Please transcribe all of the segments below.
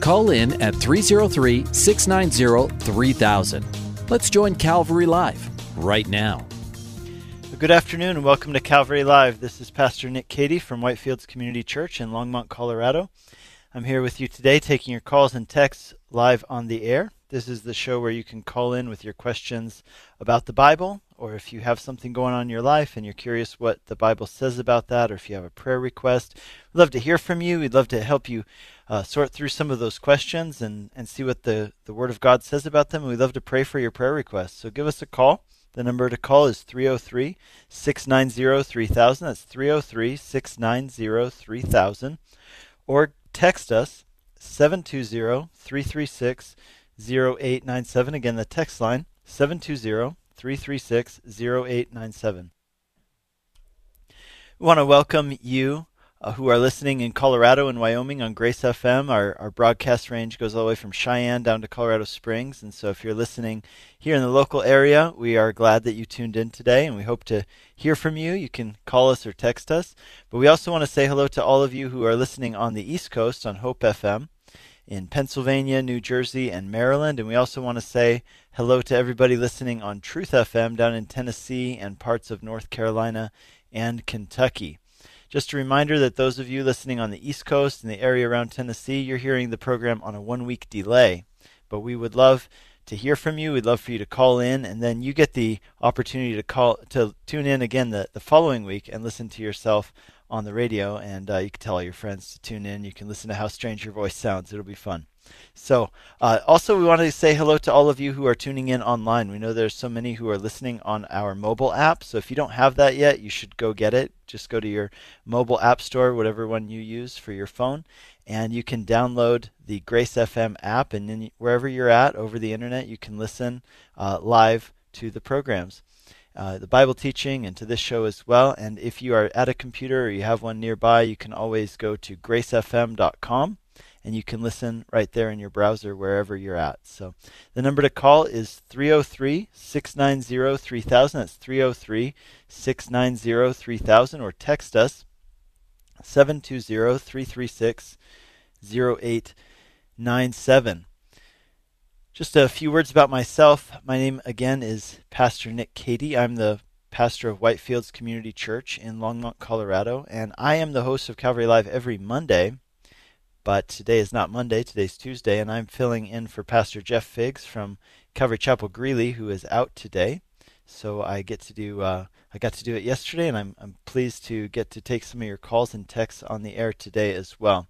Call in at 303 690 3000. Let's join Calvary Live right now. Good afternoon and welcome to Calvary Live. This is Pastor Nick Cady from Whitefields Community Church in Longmont, Colorado. I'm here with you today taking your calls and texts live on the air. This is the show where you can call in with your questions about the Bible, or if you have something going on in your life and you're curious what the Bible says about that, or if you have a prayer request. We'd love to hear from you. We'd love to help you uh, sort through some of those questions and, and see what the, the Word of God says about them. And We'd love to pray for your prayer requests. So give us a call. The number to call is 303 690 3000. That's 303 690 3000. Or text us 720 336 0897. Again, the text line 720 336 0897. We want to welcome you uh, who are listening in Colorado and Wyoming on Grace FM. Our, our broadcast range goes all the way from Cheyenne down to Colorado Springs. And so if you're listening here in the local area, we are glad that you tuned in today and we hope to hear from you. You can call us or text us. But we also want to say hello to all of you who are listening on the East Coast on Hope FM in Pennsylvania, New Jersey, and Maryland. And we also want to say hello to everybody listening on Truth FM down in Tennessee and parts of North Carolina and Kentucky. Just a reminder that those of you listening on the East Coast and the area around Tennessee, you're hearing the program on a one week delay. But we would love to hear from you. We'd love for you to call in, and then you get the opportunity to call to tune in again the, the following week and listen to yourself on the radio. And uh, you can tell all your friends to tune in. You can listen to how strange your voice sounds. It'll be fun. So, uh, also, we want to say hello to all of you who are tuning in online. We know there's so many who are listening on our mobile app. So, if you don't have that yet, you should go get it. Just go to your mobile app store, whatever one you use for your phone, and you can download the Grace FM app. And then, wherever you're at over the internet, you can listen uh, live to the programs. Uh, the Bible teaching and to this show as well. And if you are at a computer or you have one nearby, you can always go to gracefm.com and you can listen right there in your browser wherever you're at. So the number to call is 303 690 3000. That's 303 690 3000, or text us 720 336 0897. Just a few words about myself. My name again is Pastor Nick Cady. I'm the pastor of Whitefields Community Church in Longmont, Colorado, and I am the host of Calvary Live every Monday but today is not Monday, today's Tuesday, and I'm filling in for Pastor Jeff Figs from Calvary Chapel Greeley, who is out today. So I get to do uh, I got to do it yesterday, and I'm I'm pleased to get to take some of your calls and texts on the air today as well.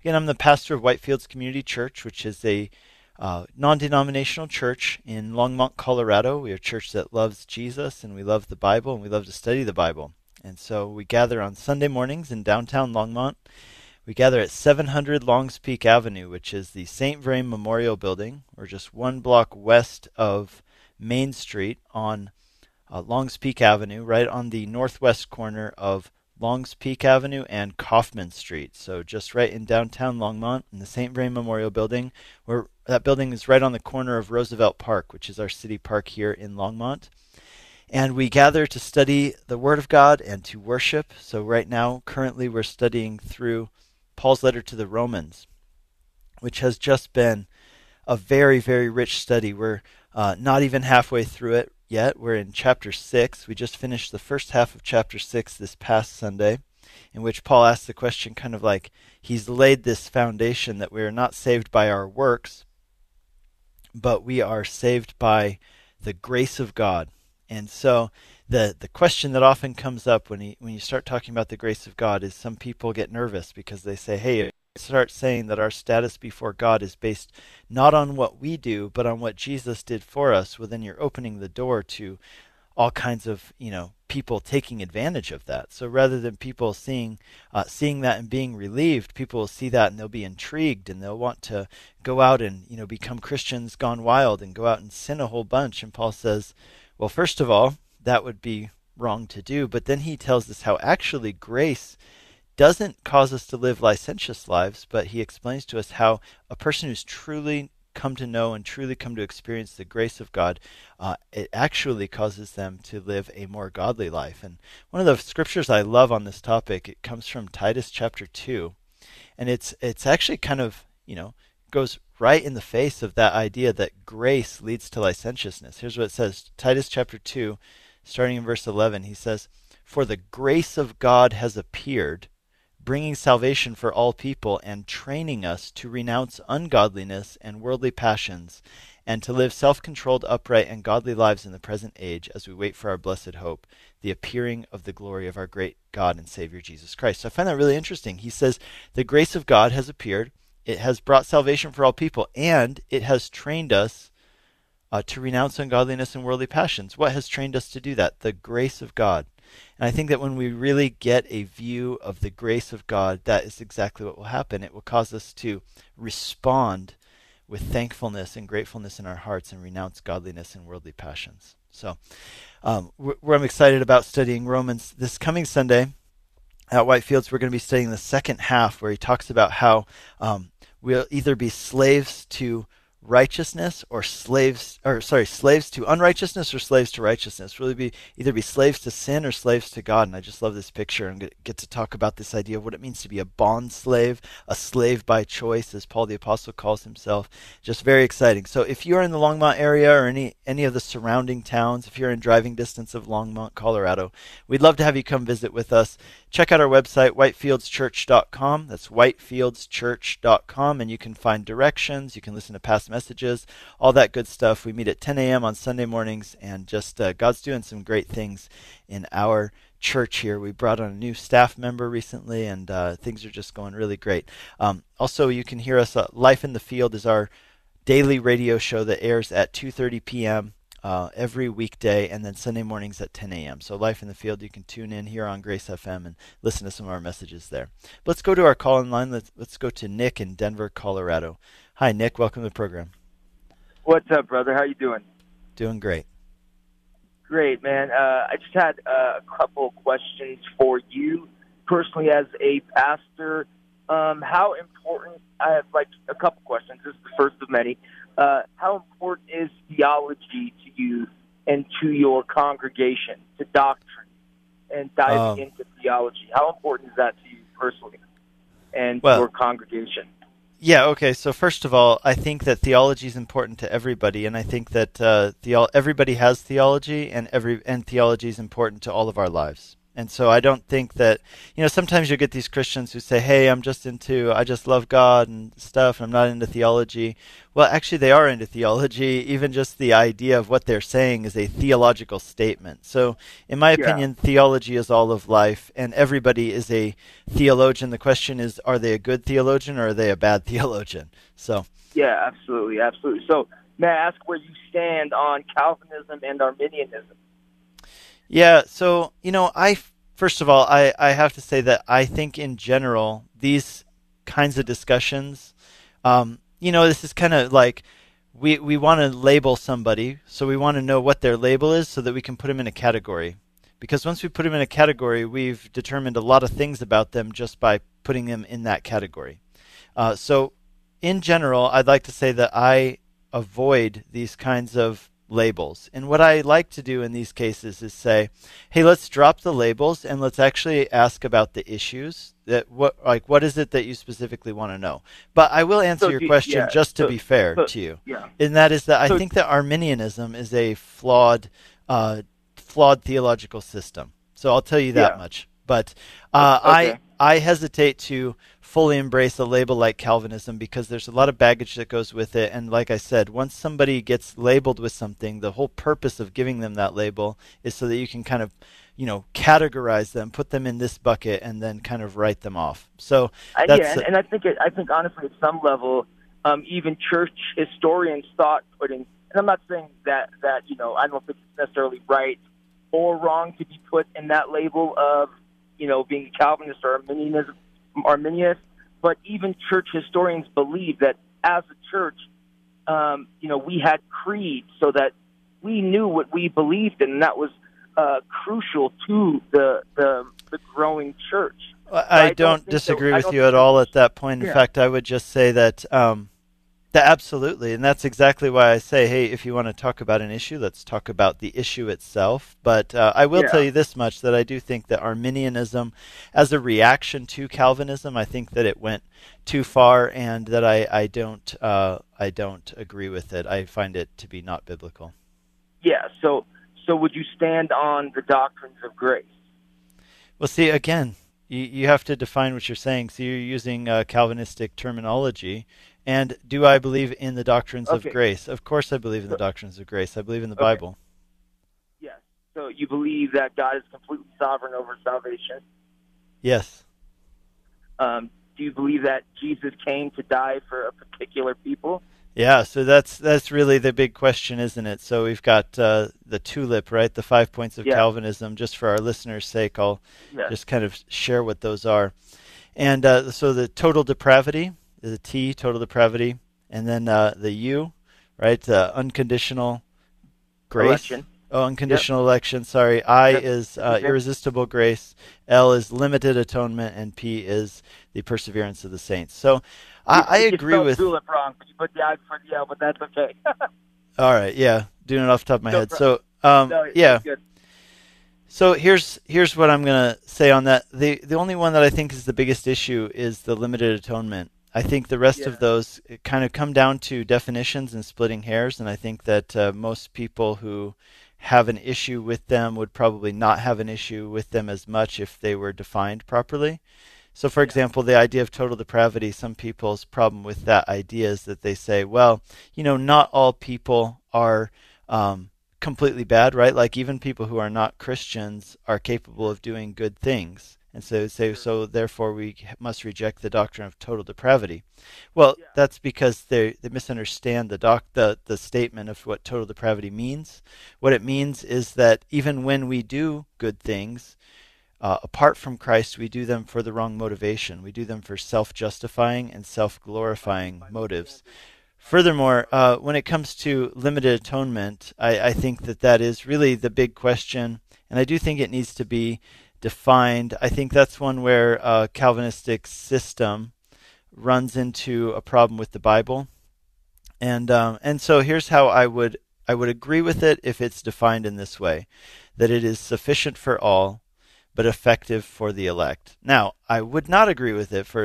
Again, I'm the pastor of Whitefields Community Church, which is a uh, non-denominational church in Longmont, Colorado. We are a church that loves Jesus and we love the Bible and we love to study the Bible. And so we gather on Sunday mornings in downtown Longmont we gather at 700 Longs Peak Avenue, which is the St. Vrain Memorial Building. We're just one block west of Main Street on uh, Longs Peak Avenue, right on the northwest corner of Longs Peak Avenue and Coffman Street. So just right in downtown Longmont in the St. Vrain Memorial Building. Where that building is right on the corner of Roosevelt Park, which is our city park here in Longmont. And we gather to study the Word of God and to worship. So right now, currently, we're studying through Paul's letter to the Romans, which has just been a very, very rich study. We're uh, not even halfway through it yet. We're in chapter 6. We just finished the first half of chapter 6 this past Sunday, in which Paul asks the question kind of like he's laid this foundation that we are not saved by our works, but we are saved by the grace of God. And so the the question that often comes up when he, when you start talking about the grace of God is some people get nervous because they say, "Hey, start saying that our status before God is based not on what we do, but on what Jesus did for us." Well, then you're opening the door to all kinds of you know people taking advantage of that. So rather than people seeing uh, seeing that and being relieved, people will see that and they'll be intrigued and they'll want to go out and you know become Christians gone wild and go out and sin a whole bunch. And Paul says, well, first of all, that would be wrong to do. But then he tells us how actually grace doesn't cause us to live licentious lives, but he explains to us how a person who's truly come to know and truly come to experience the grace of God, uh, it actually causes them to live a more godly life. And one of the scriptures I love on this topic, it comes from Titus chapter two, and it's it's actually kind of you know goes right in the face of that idea that grace leads to licentiousness. Here's what it says: Titus chapter two, starting in verse eleven, he says, "For the grace of God has appeared." bringing salvation for all people and training us to renounce ungodliness and worldly passions and to live self controlled, upright, and godly lives in the present age as we wait for our blessed hope, the appearing of the glory of our great God and Savior Jesus Christ. So I find that really interesting. He says, The grace of God has appeared, it has brought salvation for all people, and it has trained us uh, to renounce ungodliness and worldly passions. What has trained us to do that? The grace of God. And I think that when we really get a view of the grace of God, that is exactly what will happen. It will cause us to respond with thankfulness and gratefulness in our hearts and renounce godliness and worldly passions. So, um, where I'm excited about studying Romans this coming Sunday at Whitefields, we're going to be studying the second half where he talks about how um, we'll either be slaves to righteousness or slaves or sorry slaves to unrighteousness or slaves to righteousness. Really be either be slaves to sin or slaves to god. And i just love this picture and get to talk about this idea of what it means to be a bond slave a slave by choice as paul the apostle calls himself. Just very exciting. So if you're in the longmont area or any any of the surrounding towns if you're in driving distance of longmont colorado we'd love to have you come visit with us. Check out our website whitefieldschurch.com that's whitefieldschurch.com and you can find directions. You can listen to past messages, all that good stuff. We meet at 10 a.m. on Sunday mornings, and just uh, God's doing some great things in our church here. We brought on a new staff member recently, and uh, things are just going really great. Um, also, you can hear us. Uh, Life in the Field is our daily radio show that airs at 2:30 p.m. Uh, every weekday, and then Sunday mornings at 10 a.m. So, Life in the Field, you can tune in here on Grace FM and listen to some of our messages there. Let's go to our call in line. Let's, let's go to Nick in Denver, Colorado. Hi, Nick. Welcome to the program. What's up, brother? How you doing? Doing great. Great, man. Uh, I just had uh, a couple questions for you personally as a pastor. Um, how important? I have like a couple questions. This is the first of many. Uh, how important is theology to you and to your congregation, to doctrine, and diving um, into theology? How important is that to you personally and well, your congregation? Yeah. Okay. So first of all, I think that theology is important to everybody, and I think that uh, the, everybody has theology, and every and theology is important to all of our lives. And so I don't think that, you know, sometimes you get these Christians who say, hey, I'm just into, I just love God and stuff, and I'm not into theology. Well, actually, they are into theology. Even just the idea of what they're saying is a theological statement. So, in my opinion, yeah. theology is all of life, and everybody is a theologian. The question is, are they a good theologian or are they a bad theologian? So, yeah, absolutely, absolutely. So, may I ask where you stand on Calvinism and Arminianism? Yeah, so you know, I first of all, I I have to say that I think in general these kinds of discussions, um, you know, this is kind of like we we want to label somebody, so we want to know what their label is, so that we can put them in a category. Because once we put them in a category, we've determined a lot of things about them just by putting them in that category. Uh, so, in general, I'd like to say that I avoid these kinds of labels. And what I like to do in these cases is say, hey, let's drop the labels and let's actually ask about the issues. That what like what is it that you specifically want to know? But I will answer so your question yeah, just to so, be fair so, to you. Yeah. And that is that I think that Arminianism is a flawed uh, flawed theological system. So I'll tell you that yeah. much. But uh, okay. I I hesitate to fully embrace a label like Calvinism because there's a lot of baggage that goes with it. And like I said, once somebody gets labeled with something, the whole purpose of giving them that label is so that you can kind of, you know, categorize them, put them in this bucket, and then kind of write them off. So yeah, and, and, I think it, I think honestly, at some level, um, even church historians thought putting. And I'm not saying that that you know I don't think it's necessarily right or wrong to be put in that label of, you know, being a Calvinist or Arminianism, Arminianist. But even church historians believe that as a church, um, you know, we had creed so that we knew what we believed in, and that was uh, crucial to the, the the growing church. I, I, don't, don't disagree with you at all at that point. In yeah. fact, I would just say that um, that absolutely, and that's exactly why I say, hey, if you want to talk about an issue, let's talk about the issue itself. But uh, I will yeah. tell you this much: that I do think that Arminianism, as a reaction to Calvinism, I think that it went too far, and that I I don't uh, I don't agree with it. I find it to be not biblical. Yeah. So so would you stand on the doctrines of grace? Well, see again. You, you have to define what you're saying. So you're using uh, Calvinistic terminology, and do I believe in the doctrines okay. of grace? Of course, I believe in the doctrines of grace. I believe in the okay. Bible. Yes. So you believe that God is completely sovereign over salvation? Yes. Um, do you believe that Jesus came to die for a particular people? Yeah, so that's that's really the big question, isn't it? So we've got uh, the tulip, right? The five points of yeah. Calvinism. Just for our listeners' sake, I'll yeah. just kind of share what those are. And uh, so the total depravity, the T, total depravity, and then uh, the U, right? The unconditional grace. Election. Oh, unconditional yep. election. Sorry. I yep. is uh, irresistible grace. L is limited atonement, and P is the perseverance of the saints. So, I, I agree with. You wrong, but you put the I for the L, but that's okay. All right. Yeah, doing it off the top of my no head. So, um, no, yeah. So here's here's what I'm gonna say on that. The the only one that I think is the biggest issue is the limited atonement. I think the rest yeah. of those kind of come down to definitions and splitting hairs, and I think that uh, most people who have an issue with them would probably not have an issue with them as much if they were defined properly. So, for example, the idea of total depravity, some people's problem with that idea is that they say, well, you know, not all people are um, completely bad, right? Like even people who are not Christians are capable of doing good things. And so say so therefore we must reject the doctrine of total depravity. Well, yeah. that's because they they misunderstand the doc the, the statement of what total depravity means. What it means is that even when we do good things, uh, apart from Christ, we do them for the wrong motivation. We do them for self justifying and self glorifying motives. Furthermore, uh, when it comes to limited atonement, I, I think that that is really the big question, and I do think it needs to be defined. I think that's one where a Calvinistic system runs into a problem with the Bible, and um, and so here's how I would I would agree with it if it's defined in this way, that it is sufficient for all, but effective for the elect. Now, I would not agree with it for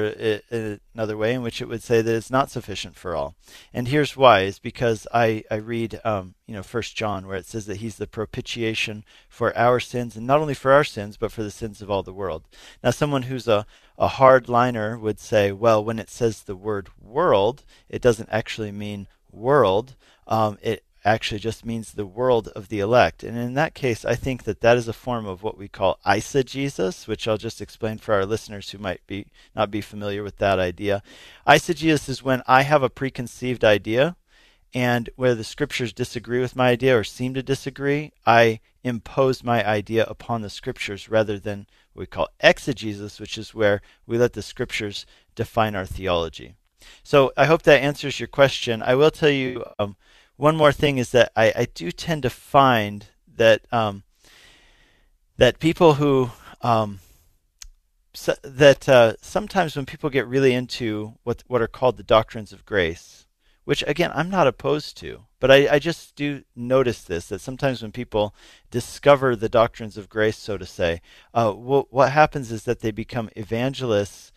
another way in which it would say that it's not sufficient for all. And here's why: is because I I read um, you know First John where it says that He's the propitiation for our sins, and not only for our sins, but for the sins of all the world. Now, someone who's a a hard liner would say, well, when it says the word world, it doesn't actually mean world. Um, it actually just means the world of the elect. And in that case, I think that that is a form of what we call eisegesis, which I'll just explain for our listeners who might be not be familiar with that idea. Eisegesis is when I have a preconceived idea and where the scriptures disagree with my idea or seem to disagree, I impose my idea upon the scriptures rather than what we call exegesis, which is where we let the scriptures define our theology. So I hope that answers your question. I will tell you um, one more thing is that I, I do tend to find that um, that people who um, so, that uh, sometimes when people get really into what what are called the doctrines of grace, which again I'm not opposed to, but I, I just do notice this that sometimes when people discover the doctrines of grace, so to say, uh, what, what happens is that they become evangelists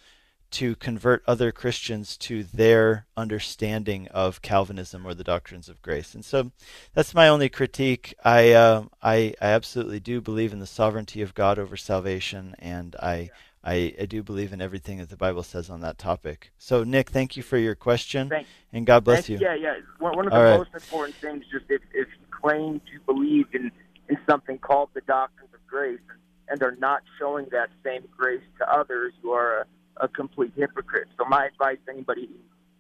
to convert other Christians to their understanding of Calvinism or the doctrines of grace. And so that's my only critique. I, uh, I, I absolutely do believe in the sovereignty of God over salvation, and I, I, I, do believe in everything that the Bible says on that topic. So, Nick, thank you for your question, thank, and God bless you. Yeah, yeah. One, of the All most right. important things, just if, if you claim to believe in, in something called the doctrines of grace and, and are not showing that same grace to others, you are a a complete hypocrite. So my advice to anybody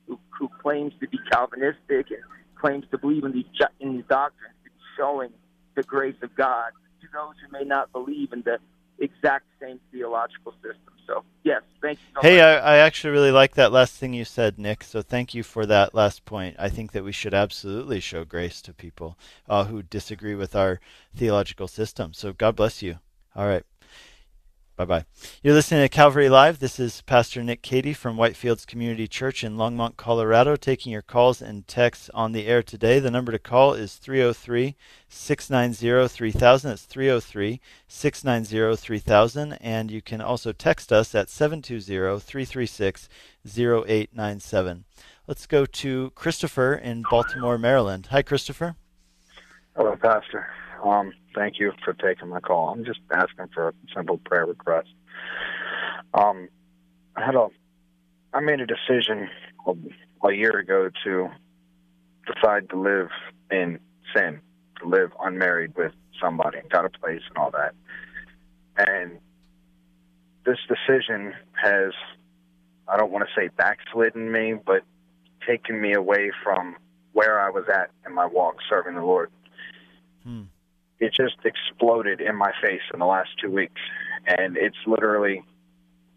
who, who claims to be Calvinistic and claims to believe in these in these doctrines to be showing the grace of God to those who may not believe in the exact same theological system. So, yes, thank you. So hey, much. I, I actually really like that last thing you said, Nick. So thank you for that last point. I think that we should absolutely show grace to people uh, who disagree with our theological system. So God bless you. All right. Bye bye. You're listening to Calvary Live. This is Pastor Nick Cady from Whitefields Community Church in Longmont, Colorado, taking your calls and texts on the air today. The number to call is 303 690 3000. It's 303 690 3000. And you can also text us at 720 336 0897. Let's go to Christopher in Baltimore, Maryland. Hi, Christopher. Hello, Pastor. Um, thank you for taking my call. I'm just asking for a simple prayer request. Um, I had a, I made a decision a, a year ago to decide to live in sin, to live unmarried with somebody, got a place and all that. And this decision has, I don't want to say backslidden me, but taken me away from where I was at in my walk serving the Lord. Hmm it just exploded in my face in the last two weeks. And it's literally,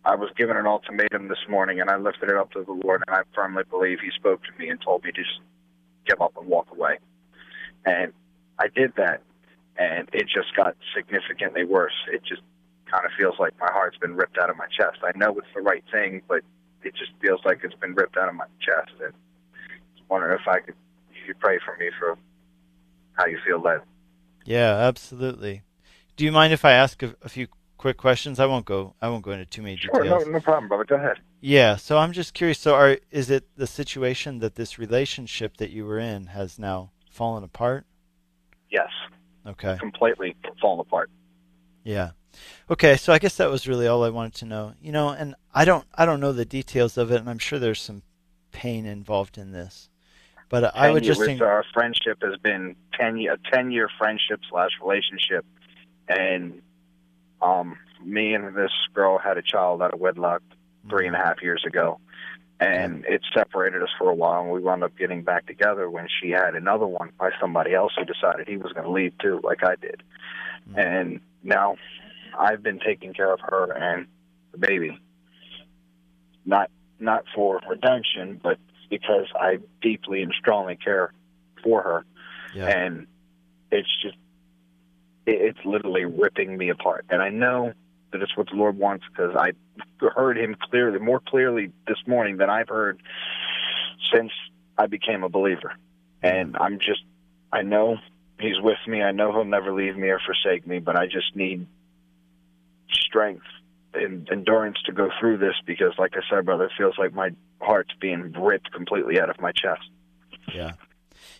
I was given an ultimatum this morning and I lifted it up to the Lord and I firmly believe He spoke to me and told me to just give up and walk away. And I did that and it just got significantly worse. It just kind of feels like my heart's been ripped out of my chest. I know it's the right thing, but it just feels like it's been ripped out of my chest. And was wondering if I could, if you pray for me for how you feel led. Yeah, absolutely. Do you mind if I ask a, a, few quick questions? I won't go. I won't go into too many sure, details. no, no problem, brother. Go ahead. Yeah. So I'm just curious. So, are is it the situation that this relationship that you were in has now fallen apart? Yes. Okay. Completely fallen apart. Yeah. Okay, so I guess that was really all I wanted to know. You know, and I don't I don't know the details of it, and I'm sure there's some pain involved in this. But I would just think our friendship has been ten a ten year friendship slash relationship, and um, me and this girl had a child out of wedlock three and a half years ago, and it separated us for a while. And we wound up getting back together when she had another one by somebody else who decided he was going to leave too, like I did. Mm-hmm. And now I've been taking care of her and the baby, not not for redemption, but because I deeply and strongly care for her, yeah. and it's just it's literally ripping me apart. And I know that it's what the Lord wants because I heard Him clearly, more clearly this morning than I've heard since I became a believer. And I'm just, I know He's with me. I know He'll never leave me or forsake me, but I just need strength and endurance to go through this because, like I said, brother, it feels like my heart's being ripped completely out of my chest. Yeah.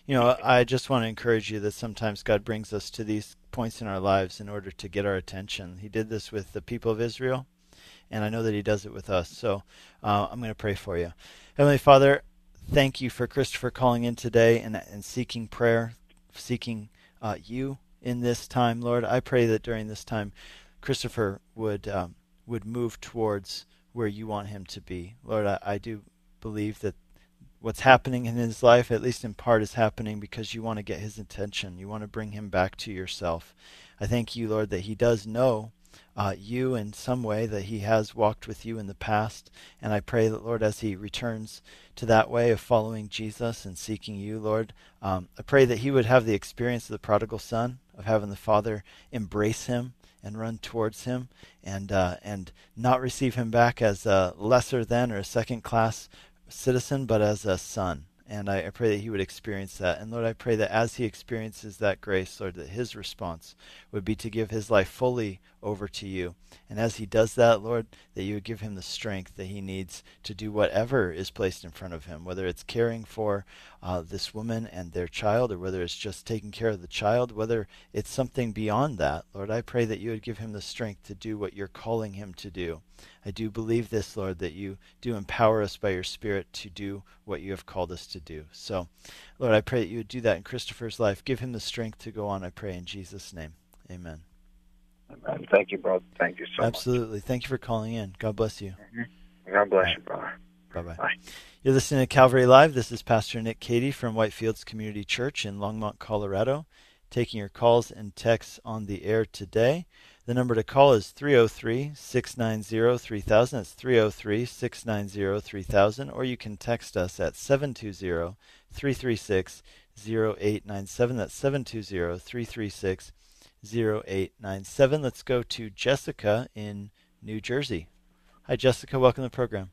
You know, I just want to encourage you that sometimes God brings us to these points in our lives in order to get our attention. He did this with the people of Israel, and I know that He does it with us. So uh, I'm going to pray for you. Heavenly Father, thank you for Christopher calling in today and, and seeking prayer, seeking uh, you in this time, Lord. I pray that during this time, Christopher would um, would move towards where you want him to be. Lord, I, I do believe that what's happening in his life, at least in part, is happening because you want to get his attention. You want to bring him back to yourself. I thank you, Lord, that he does know uh, you in some way, that he has walked with you in the past. And I pray that, Lord, as he returns to that way of following Jesus and seeking you, Lord, um, I pray that he would have the experience of the prodigal son, of having the Father embrace him and run towards him and uh, and not receive him back as a lesser than or a second class citizen, but as a son. And I, I, pray that he would experience that. And Lord, I pray that as he experiences that grace, Lord, that his response would be to give his life fully over to you. And as he does that, Lord, that you would give him the strength that he needs to do whatever is placed in front of him, whether it's caring for uh, this woman and their child, or whether it's just taking care of the child, whether it's something beyond that. Lord, I pray that you would give him the strength to do what you're calling him to do. I do believe this, Lord, that you do empower us by your Spirit to do what you have called us to do. So, Lord, I pray that you would do that in Christopher's life. Give him the strength to go on, I pray, in Jesus' name. Amen. Amen. Thank you, brother. Thank you so Absolutely. Much. Absolutely. Thank you for calling in. God bless you. Mm-hmm. God bless you, brother. Bye-bye. Bye. You're listening to Calvary Live. This is Pastor Nick Cady from Whitefields Community Church in Longmont, Colorado, taking your calls and texts on the air today. The number to call is 303 690 3000. That's 303 690 3000. Or you can text us at 720 336 0897. That's 720 336 0897. Let's go to Jessica in New Jersey. Hi, Jessica. Welcome to the program.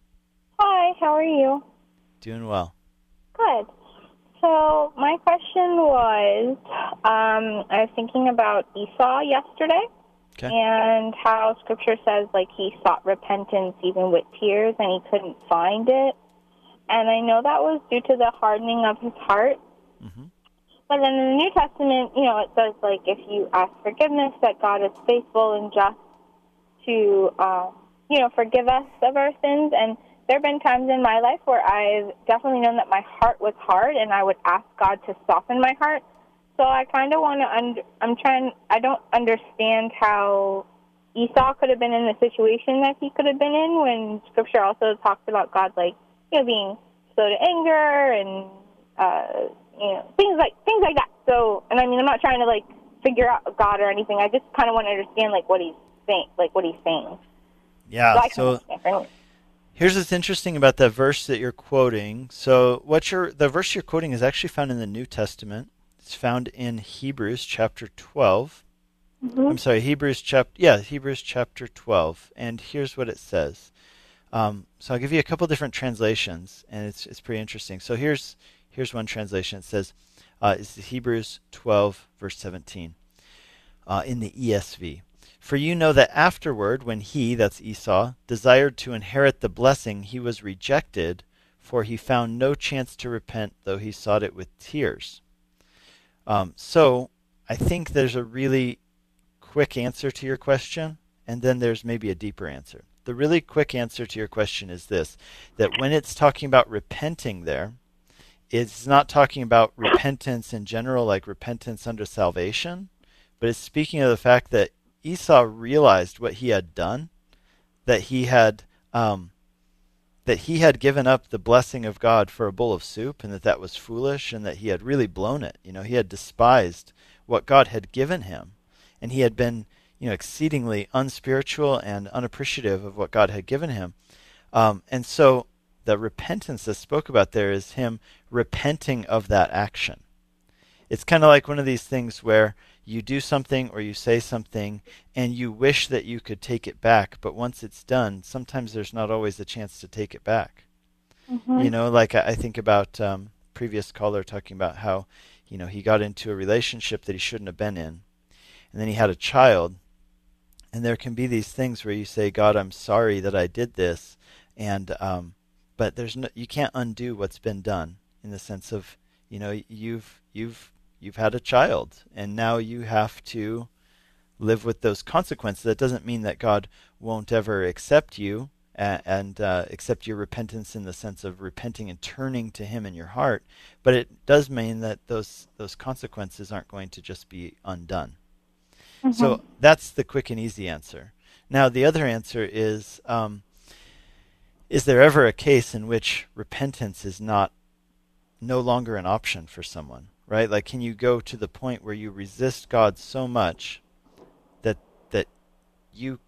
Hi, how are you? Doing well. Good. So, my question was um, I was thinking about Esau yesterday Okay. and how scripture says, like, he sought repentance even with tears and he couldn't find it. And I know that was due to the hardening of his heart. hmm But then in the New Testament, you know, it says, like, if you ask forgiveness, that God is faithful and just to, uh, you know, forgive us of our sins. And there have been times in my life where I've definitely known that my heart was hard and I would ask God to soften my heart. So I kind of want to, under, I'm trying, I don't understand how Esau could have been in the situation that he could have been in when scripture also talks about God, like, you know, being slow to anger and, uh, you know, things like, things like that. So, and I mean, I'm not trying to like figure out God or anything. I just kind of want to understand like what he's saying, like what he's saying. Yeah. So So here's what's interesting about that verse that you're quoting. So what you're the verse you're quoting is actually found in the New Testament. It's found in Hebrews chapter 12. Mhm. I'm sorry, Hebrews chapter yeah, Hebrews chapter 12. And here's what it says. Um, so I'll give you a couple different translations, and it's it's pretty interesting. So here's here's one translation. It says, uh, it's Hebrews 12 verse 17 uh, in the ESV. For you know that afterward, when he, that's Esau, desired to inherit the blessing, he was rejected, for he found no chance to repent, though he sought it with tears. Um, so I think there's a really quick answer to your question, and then there's maybe a deeper answer. The really quick answer to your question is this that when it's talking about repenting there, it's not talking about repentance in general, like repentance under salvation, but it's speaking of the fact that Esau realized what he had done, that he had um, that he had given up the blessing of God for a bowl of soup, and that that was foolish, and that he had really blown it. You know, he had despised what God had given him, and he had been you know exceedingly unspiritual and unappreciative of what God had given him. Um, and so the repentance that's spoke about there is him repenting of that action. It's kind of like one of these things where you do something or you say something and you wish that you could take it back, but once it's done, sometimes there's not always a chance to take it back. Mhm. You know, like I I think about um, previous caller talking about how, you know, he got into a relationship that he shouldn't have been in, and then he had a child, and there can be these things where you say, God, I'm sorry that I did this, and um, but there's no, you can't undo what's been done in the sense of, you know, you've you've you've had a child, and now you have to live with those consequences. That doesn't mean that God won't ever accept you and, and uh, accept your repentance in the sense of repenting and turning to Him in your heart, but it does mean that those those consequences aren't going to just be undone. So that's the quick and easy answer. Now the other answer is: um, Is there ever a case in which repentance is not no longer an option for someone? Right? Like, can you go to the point where you resist God so much that that you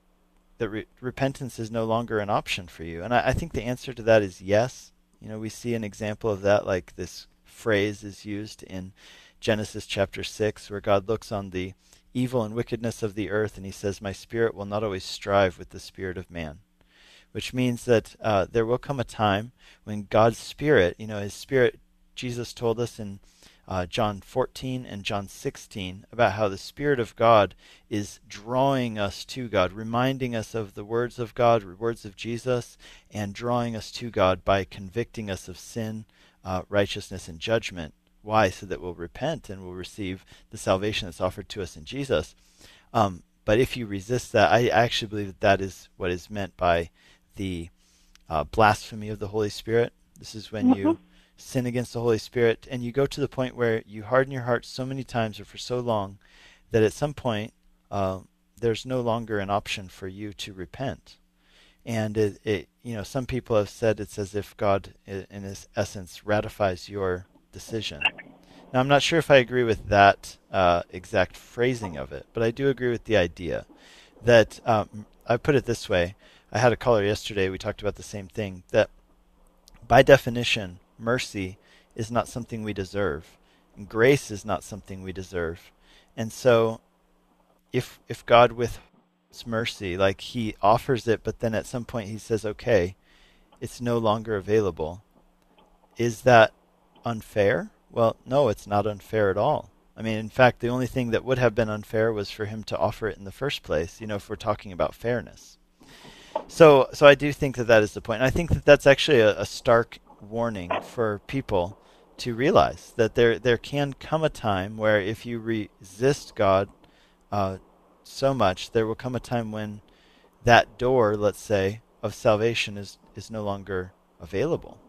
that re- repentance is no longer an option for you? And I, I think the answer to that is yes. You know, we see an example of that, like this phrase is used in Genesis chapter six, where God looks on the evil and wickedness of the earth, and He says, "My spirit will not always strive with the spirit of man." Which means that uh, there will come a time when God's spirit, you know, His spirit. Jesus told us in uh, John 14 and John 16 about how the Spirit of God is drawing us to God, reminding us of the words of God, words of Jesus, and drawing us to God by convicting us of sin, uh, righteousness, and judgment. Why? So that we'll repent and we'll receive the salvation that's offered to us in Jesus. Um, but if you resist that, I actually believe that that is what is meant by the uh, blasphemy of the Holy Spirit. This is when you sin against the Holy Spirit and you go to the point where you harden your heart so many times or for so long that at some point uh, there's no longer an option for you to repent. And it, it, you know, some people have said it's as if God, in His essence, ratifies your decision. Now, I'm not sure if I agree with that uh, exact phrasing of it, but I do agree with the idea that um, I put it this way. I had a caller yesterday. We talked about the same thing. That by definition, mercy is not something we deserve, and grace is not something we deserve. And so, if if God with mercy, like He offers it, but then at some point He says, "Okay, it's no longer available," is that unfair? Well, no, it's not unfair at all. I mean, in fact, the only thing that would have been unfair was for him to offer it in the first place. You know, if we're talking about fairness. So, so I do think that that is the point. And I think that that's actually a, a stark warning for people to realize that there there can come a time where if you resist God uh, so much, there will come a time when that door, let's say, of salvation is is no longer available.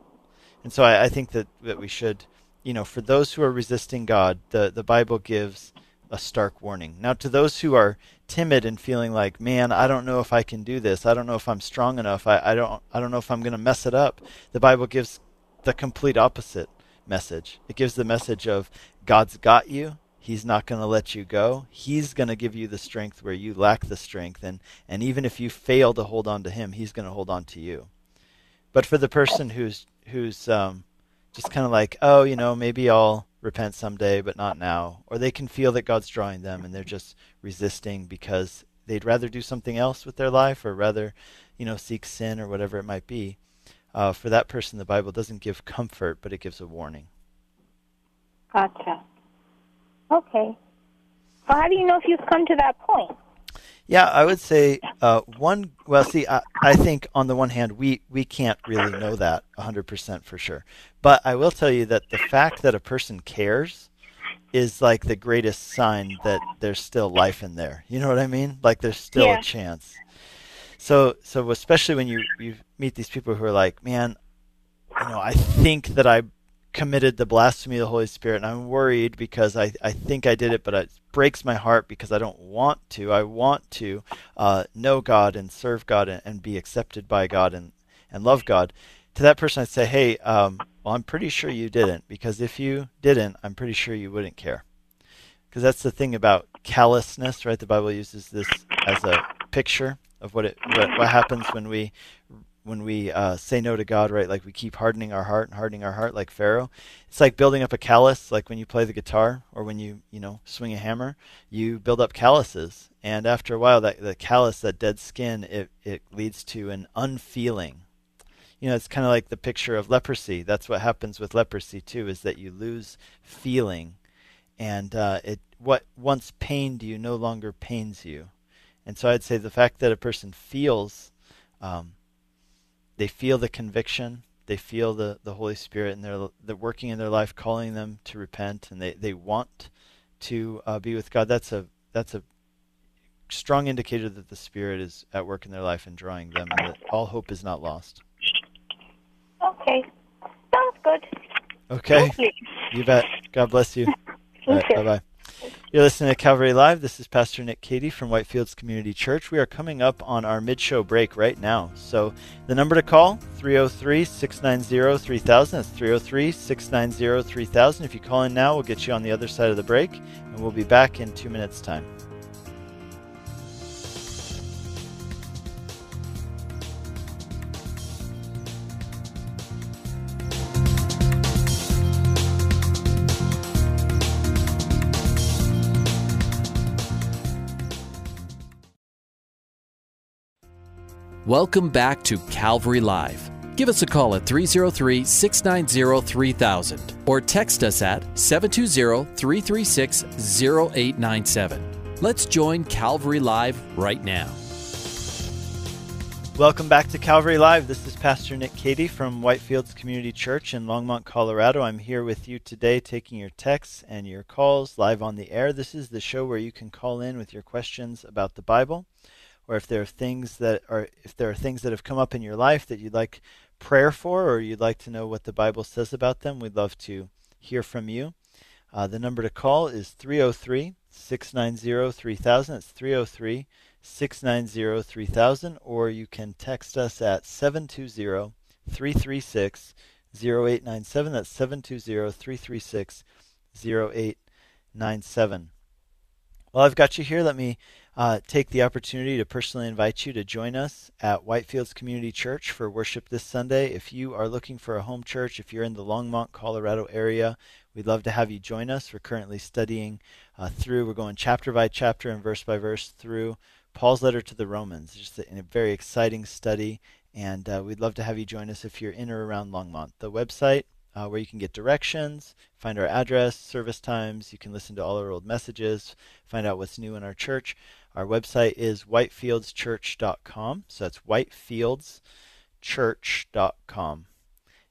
And so I, I think that that we should, you know, for those who are resisting God, the the Bible gives a stark warning. Now, to those who are timid and feeling like, man, I don't know if I can do this. I don't know if I'm strong enough. I, I don't I don't know if I'm going to mess it up. The Bible gives the complete opposite message. It gives the message of God's got you. He's not going to let you go. He's going to give you the strength where you lack the strength. And, and even if you fail to hold on to Him, He's going to hold on to you. But for the person who's, who's um, just kind of like, oh, you know, maybe I'll repent someday, but not now. Or they can feel that God's drawing them and they're just resisting because they'd rather do something else with their life or rather, you know, seek sin or whatever it might be uh, for that person, the Bible doesn't give comfort, but it gives a warning. Gotcha. Okay. So, how do you know if you've come to that point? Yeah, I would say uh, one. Well, see, I, I, think on the one hand, we, we can't really know that 100% for sure. But I will tell you that the fact that a person cares is like the greatest sign that there's still life in there. You know what I mean? Like there's still yeah. a chance. So so especially when you you meet these people who are like, man, you know, I think that I committed the blasphemy of the Holy Spirit, and I'm worried because I, I think I did it, but it breaks my heart because I don't want to. I want to uh, know God and serve God and, and, be accepted by God and, and love God. To that person, I'd say, hey, um, well, I'm pretty sure you didn't, because if you didn't, I'm pretty sure you wouldn't care. Because that's the thing about callousness, right? The Bible uses this as a picture of what it what, what happens when we when we uh, say no to God, right? Like we keep hardening our heart and hardening our heart, like Pharaoh. It's like building up a callus, like when you play the guitar or when you you know swing a hammer. You build up calluses, and after a while, that the callus, that dead skin, it it leads to an unfeeling. You know, it's kind of like the picture of leprosy. That's what happens with leprosy too, is that you lose feeling, and uh, it what once pained you no longer pains you. And so I'd say the fact that a person feels, um, they feel the conviction, they feel the, the Holy Spirit, and they're, they're working in their life, calling them to repent, and they, they want to uh, be with God. That's a that's a strong indicator that the Spirit is at work in their life and drawing them, and that all hope is not lost. Okay, sounds good. Okay, you. you bet. God bless you. you bye bye. You're listening to Calvary Live. This is Pastor Nick Cady from Whitefields Community Church. We are coming up on our mid show break right now. So the number to call 303 690 3000. That's 303 690 3000. If you call in now, we'll get you on the other side of the break, and we'll be back in two minutes' time. Welcome back to Calvary Live. Give us a call at 303 690 3000 or text us at 720 336 0897. Let's join Calvary Live right now. Welcome back to Calvary Live. This is Pastor Nick Cady from Whitefields Community Church in Longmont, Colorado. I'm here with you today taking your texts and your calls live on the air. This is the show where you can call in with your questions about the Bible or if there are things that are if there are things that have come up in your life that you'd like prayer for or you'd like to know what the Bible says about them, we'd love to hear from you. Uh, the number to call is 303 690 3000. It's 303 690 3000, or you can text us at 720 336 0897. That's 720 336 0897. Well, I've got you here. Let me uh, take the opportunity to personally invite you to join us at Whitefields Community Church for worship this Sunday. If you are looking for a home church, if you're in the Longmont, Colorado area, we'd love to have you join us. We're currently studying uh, through, we're going chapter by chapter and verse by verse through Paul's letter to the Romans. It's just a, a very exciting study, and uh, we'd love to have you join us if you're in or around Longmont. The website uh, where you can get directions, find our address, service times. You can listen to all our old messages, find out what's new in our church. Our website is whitefieldschurch.com. So that's whitefieldschurch.com.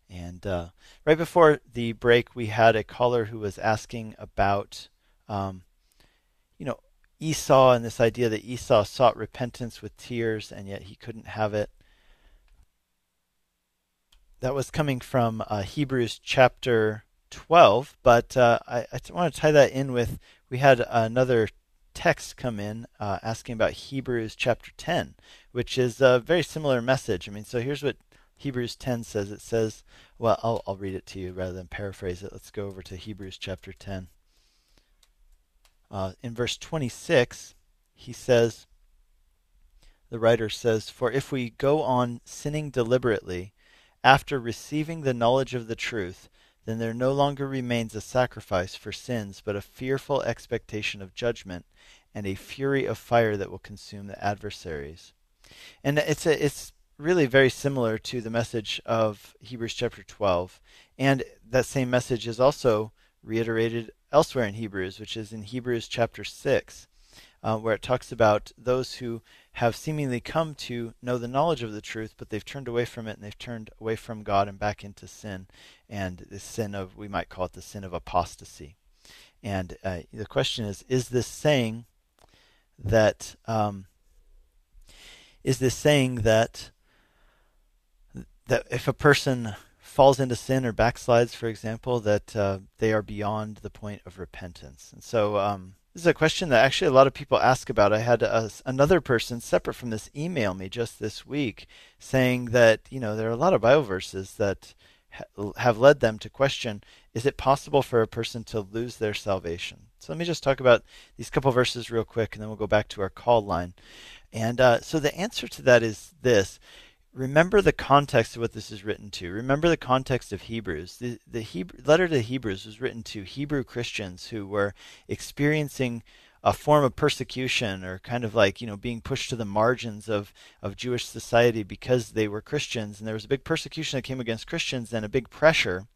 And uh, right before the break, we had a caller who was asking about, um, you know, Esau and this idea that Esau sought repentance with tears and yet he couldn't have it. That was coming from uh, Hebrews chapter 12, but uh, I, I want to tie that in with we had another text come in uh, asking about Hebrews chapter 10, which is a very similar message. I mean, so here's what Hebrews 10 says. It says, well, I'll, I'll read it to you rather than paraphrase it. Let's go over to Hebrews chapter 10. Uh, in verse 26, he says, the writer says, For if we go on sinning deliberately after receiving the knowledge of the truth, then there no longer remains a sacrifice for sins, but a fearful expectation of judgment and a fury of fire that will consume the adversaries. And it's a, it's really very similar to the message of Hebrews chapter 12, and that same message is also reiterated elsewhere in Hebrews, which is in Hebrews chapter 6, uh, where it talks about those who have seemingly come to know the knowledge of the truth, but they've turned away from it and they've turned away from God and back into sin, and the sin of, we might call it the sin of apostasy. And uh, the question is, is this saying that, um, is this saying that, that if a person falls into sin or backslides, for example, that uh, they are beyond the point of repentance? And so, um, this is a question that actually a lot of people ask about. I had a, another person separate from this email me just this week saying that, you know, there are a lot of Bible verses that ha- have led them to question is it possible for a person to lose their salvation? So let me just talk about these couple verses real quick and then we'll go back to our call line. And uh, so the answer to that is this remember the context of what this is written to. Remember the context of Hebrews. The, the Hebrew, letter to Hebrews was written to Hebrew Christians who were experiencing a form of persecution or kind of like, you know, being pushed to the margins of, of Jewish society because they were Christians. And there was a big persecution that came against Christians and a big pressure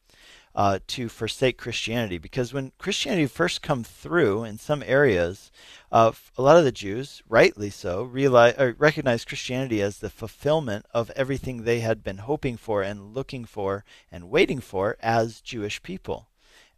uh, to forsake Christianity. Because when Christianity first come through in some areas, uh, a lot of the Jews, rightly so, realize, recognized Christianity as the fulfillment of everything they had been hoping for and looking for and waiting for as Jewish people,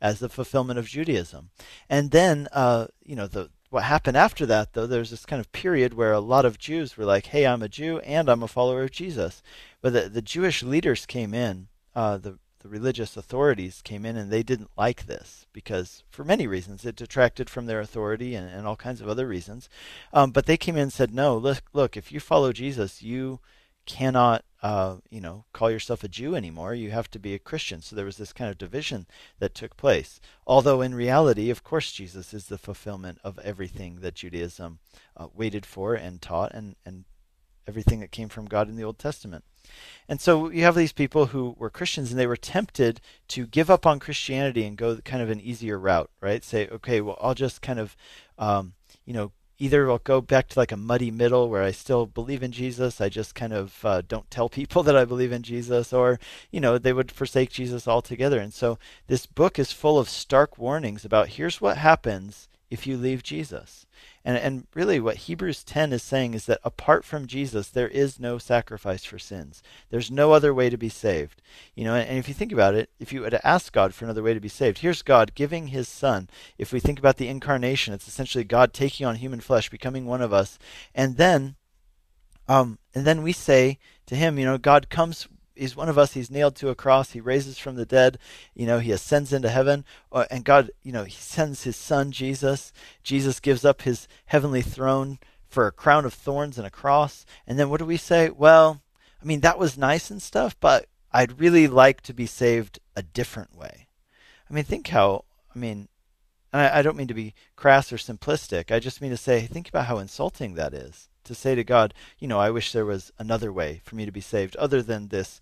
as the fulfillment of Judaism. And then, uh, you know, the what happened after that, though, there's this kind of period where a lot of Jews were like, "Hey, I'm a Jew and I'm a follower of Jesus," but the, the Jewish leaders came in, uh, the the religious authorities came in and they didn't like this because, for many reasons, it detracted from their authority and, and all kinds of other reasons. Um, but they came in and said, no, look, look, if you follow Jesus, you cannot, uh, you know, call yourself a Jew anymore. You have to be a Christian. So there was this kind of division that took place. Although in reality, of course, Jesus is the fulfillment of everything that Judaism uh, waited for and taught, and and everything that came from God in the Old Testament. And so you have these people who were Christians and they were tempted to give up on Christianity and go kind of an easier route, right? Say, okay, well, I'll just kind of, um, you know, either I'll go back to like a muddy middle where I still believe in Jesus, I just kind of uh, don't tell people that I believe in Jesus, or, you know, they would forsake Jesus altogether. And so this book is full of stark warnings about here's what happens if you leave Jesus. And, and really, what Hebrews 10 is saying is that apart from Jesus, there is no sacrifice for sins. There's no other way to be saved. You know, and, and if you think about it, if you were to ask God for another way to be saved, here's God giving his Son. If we think about the incarnation, it's essentially God taking on human flesh, becoming one of us. And then, um, and then we say to him, you know, God comes he's one of us. He's nailed to a cross. He raises from the dead. You know, he ascends into heaven. Uh, and God, you know, he sends his son, Jesus. Jesus gives up his heavenly throne for a crown of thorns and a cross. And then what do we say? Well, I mean, that was nice and stuff, but I'd really like to be saved a different way. I mean, think how, I mean, I, I don't mean to be crass or simplistic. I just mean to say, think about how insulting that is to say to God, you know, I wish there was another way for me to be saved other than this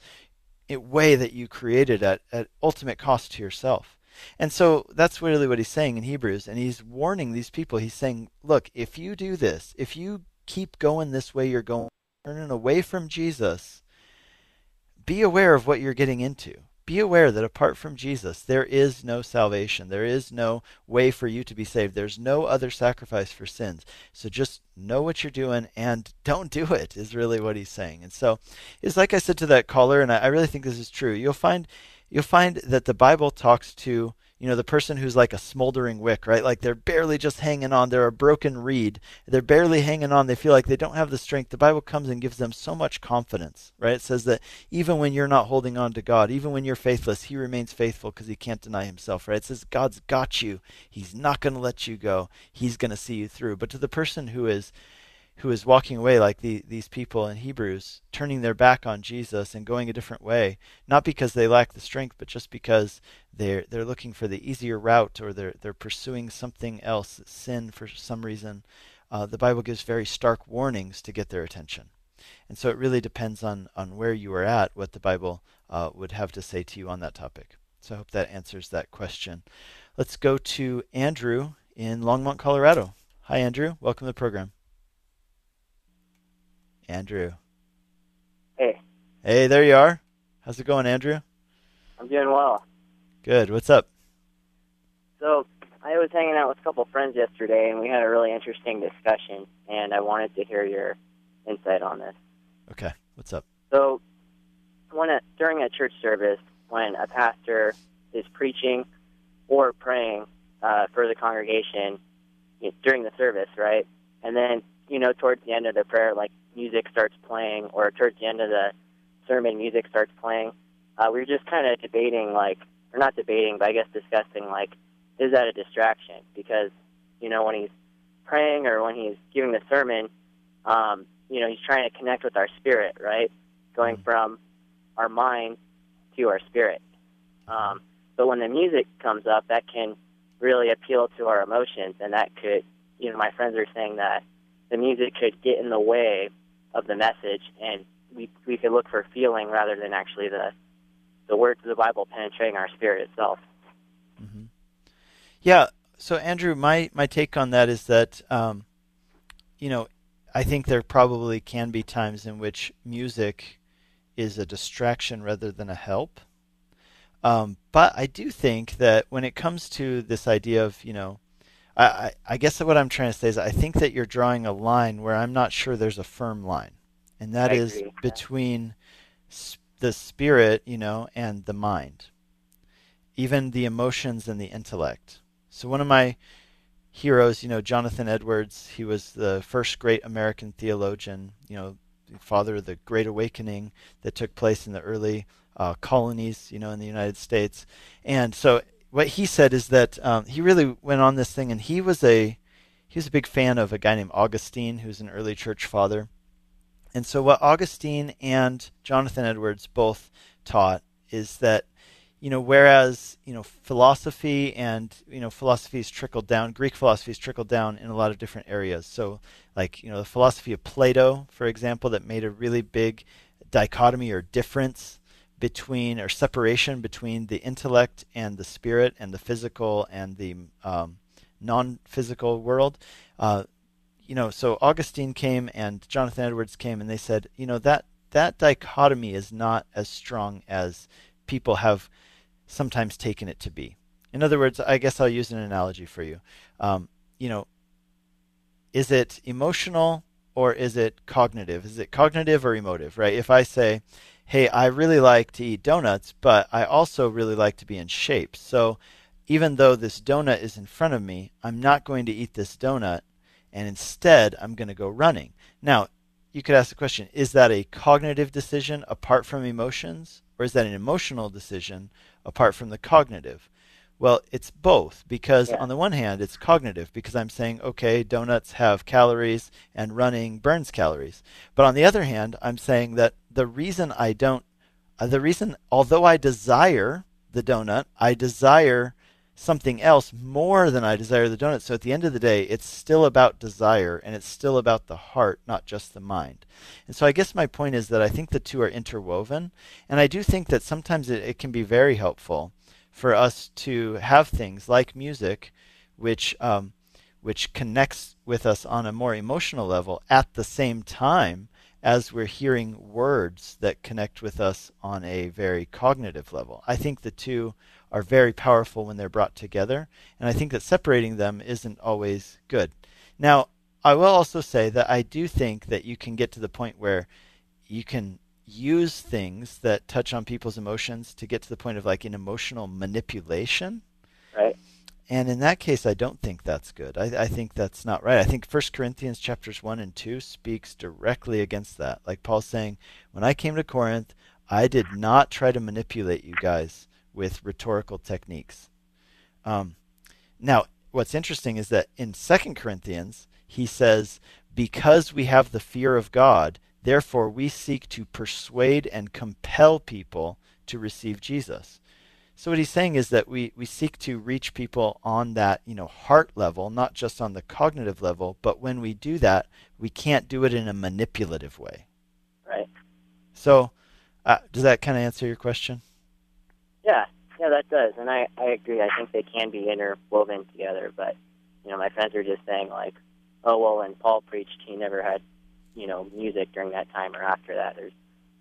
eh, way that you created at, at ultimate cost to yourself. And so that's really what he's saying in Hebrews. And he's warning these people. He's saying, look, if you do this, if you keep going this way you're going, turning away from Jesus, be aware of what you're getting into be aware that apart from Jesus, there is no salvation. There is no way for you to be saved. There's no other sacrifice for sins. So just know what you're doing and don't do it, is really what he's saying. And so it's like I said to that caller, and I, really think this is true. You'll find you'll find that the Bible talks to you know the person who's like a smoldering wick right? Like they're barely just hanging on. They're a broken reed. They're barely hanging on. They feel like they don't have the strength. The bible comes and gives them so much confidence right? It says that even when you're not holding on to god even when you're faithless he remains faithful because he can't deny himself right? It says god's got you. He's not going to let you go. He's going to see you through. But to the person who is who is walking away like the, these people in Hebrews, turning their back on Jesus and going a different way, not because they lack the strength, but just because they're they're looking for the easier route or they're they're pursuing something else, sin for some reason. Uh, the Bible gives very stark warnings to get their attention, and so it really depends on on where you are at, what the Bible uh, would have to say to you on that topic. So I hope that answers that question. Let's go to Andrew in Longmont, Colorado. Hi, Andrew. Welcome to the program. Andrew. Hey. Hey, there you are. How's it going, Andrew? I'm doing well. Good. What's up? So, I was hanging out with a couple friends yesterday, and we had a really interesting discussion, and I wanted to hear your insight on this. Okay. What's up? So, when a, during a church service, when a pastor is preaching or praying uh, for the congregation you know, during the service, right? And then, you know, towards the end of the prayer, like music starts playing, or towards the end of the sermon, music starts playing. Uh, we were just kind of debating, like, or not debating, but I guess discussing, like, is that a distraction? Because, you know, when he's praying or when he's giving the sermon, um, you know, he's trying to connect with our spirit, right? Going mm-hmm. from our mind to our spirit. Um, but when the music comes up, that can really appeal to our emotions, and that could, you know, my friends are saying that the music could get in the way of the message, and we we could look for feeling rather than actually the the words of the Bible penetrating our spirit itself. Mm-hmm. Yeah. So Andrew, my my take on that is that um, you know I think there probably can be times in which music is a distraction rather than a help. Um, but I do think that when it comes to this idea of you know I, I guess what I'm trying to say is I think that you're drawing a line where I'm not sure there's a firm line, and that I is agree. between the spirit, you know, and the mind, even the emotions and the intellect. So one of my heroes, you know, Jonathan Edwards, he was the first great American theologian, you know, father of the Great Awakening that took place in the early uh, colonies, you know, in the United States. And so what he said is that um, he really went on this thing, and he was a he was a big fan of a guy named Augustine, who's an early church father. And so, what Augustine and Jonathan Edwards both taught is that, you know, whereas you know philosophy and you know philosophies trickled down, Greek philosophies trickled down in a lot of different areas. So, like you know, the philosophy of Plato, for example, that made a really big dichotomy or difference between or separation between the intellect and the spirit and the physical and the um, non-physical world. Uh, you know, so Augustine came and Jonathan Edwards came and they said, you know, that that dichotomy is not as strong as people have sometimes taken it to be. In other words, I guess I'll use an analogy for you. Um, you know, is it emotional or is it cognitive? Is it cognitive or emotive, right? If I say, hey, I really like to eat donuts, but I also really like to be in shape. So even though this donut is in front of me, I'm not going to eat this donut, and instead I'm going to go running. Now, you could ask the question is that a cognitive decision apart from emotions, or is that an emotional decision apart from the cognitive? Well, it's both because yeah. on the one hand, it's cognitive because I'm saying, okay, donuts have calories and running burns calories. But on the other hand, I'm saying that the reason I don't, uh, the reason, although I desire the donut, I desire something else more than I desire the donut. So at the end of the day, it's still about desire and it's still about the heart, not just the mind. And so I guess my point is that I think the two are interwoven. And I do think that sometimes it, it can be very helpful for us to have things like music, which um, which connects with us on a more emotional level at the same time as we're hearing words that connect with us on a very cognitive level. I think the two are very powerful when they're brought together, and I think that separating them isn't always good. Now, I will also say that I do think that you can get to the point where you can use things that touch on people's emotions to get to the point of like an emotional manipulation. Right. And in that case, I don't think that's good. I, I think that's not right. I think 1 Corinthians chapters 1 and 2 speaks directly against that. Like Paul's saying, when I came to Corinth, I did not try to manipulate you guys with rhetorical techniques. Um, now, what's interesting is that in 2 Corinthians, he says, because we have the fear of God, therefore we seek to persuade and compel people to receive Jesus. So what he's saying is that we, we seek to reach people on that, you know, heart level, not just on the cognitive level, but when we do that, we can't do it in a manipulative way. Right. So, uh, does that kind of answer your question? Yeah, yeah, that does, and I I agree. I think they can be interwoven together, but you know, my friends are just saying like, oh well, when Paul preached, he never had you know music during that time or after that. There's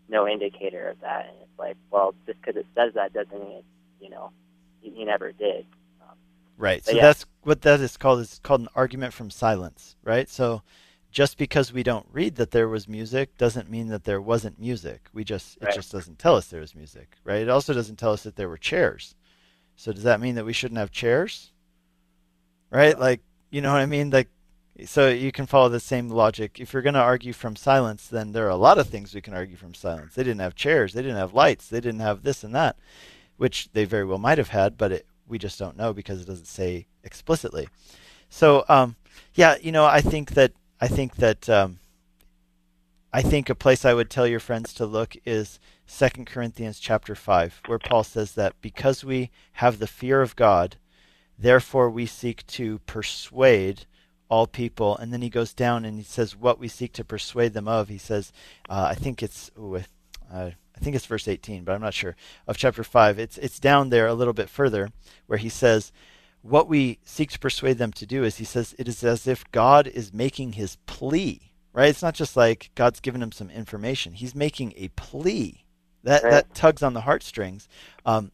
no indicator of that, and it's like, well, just because it says that doesn't mean it you know, he, he never did. Um, right. So yeah. that's what that is called. Is called an argument from silence. Right. So just because we don't read that there was music doesn't mean that there wasn't music. We just it Right. just doesn't tell us there was music. Right. It also doesn't tell us that there were chairs. So does that mean that we shouldn't have chairs? Right. Like you know what I mean? Like. So you can follow the same logic. If you're going to argue from silence, then there are a lot of things we can argue from silence. They didn't have chairs. They didn't have lights. They didn't have this and that which they very well might have had, but it, we just don't know because it doesn't say explicitly. So, um, yeah, you know, I think that I think that um, I think a place I would tell your friends to look is Second Corinthians chapter five, where Paul says that because we have the fear of God, therefore we seek to persuade all people. And then he goes down and he says what we seek to persuade them of. He says, uh, I think it's. Ooh, uh, I think it's verse 18, but I'm not sure, of chapter 5. It's, it's down there a little bit further where he says, What we seek to persuade them to do is, he says, it is as if God is making his plea, right? It's not just like God's given him some information, he's making a plea. That, Right. that tugs on the heartstrings. Um,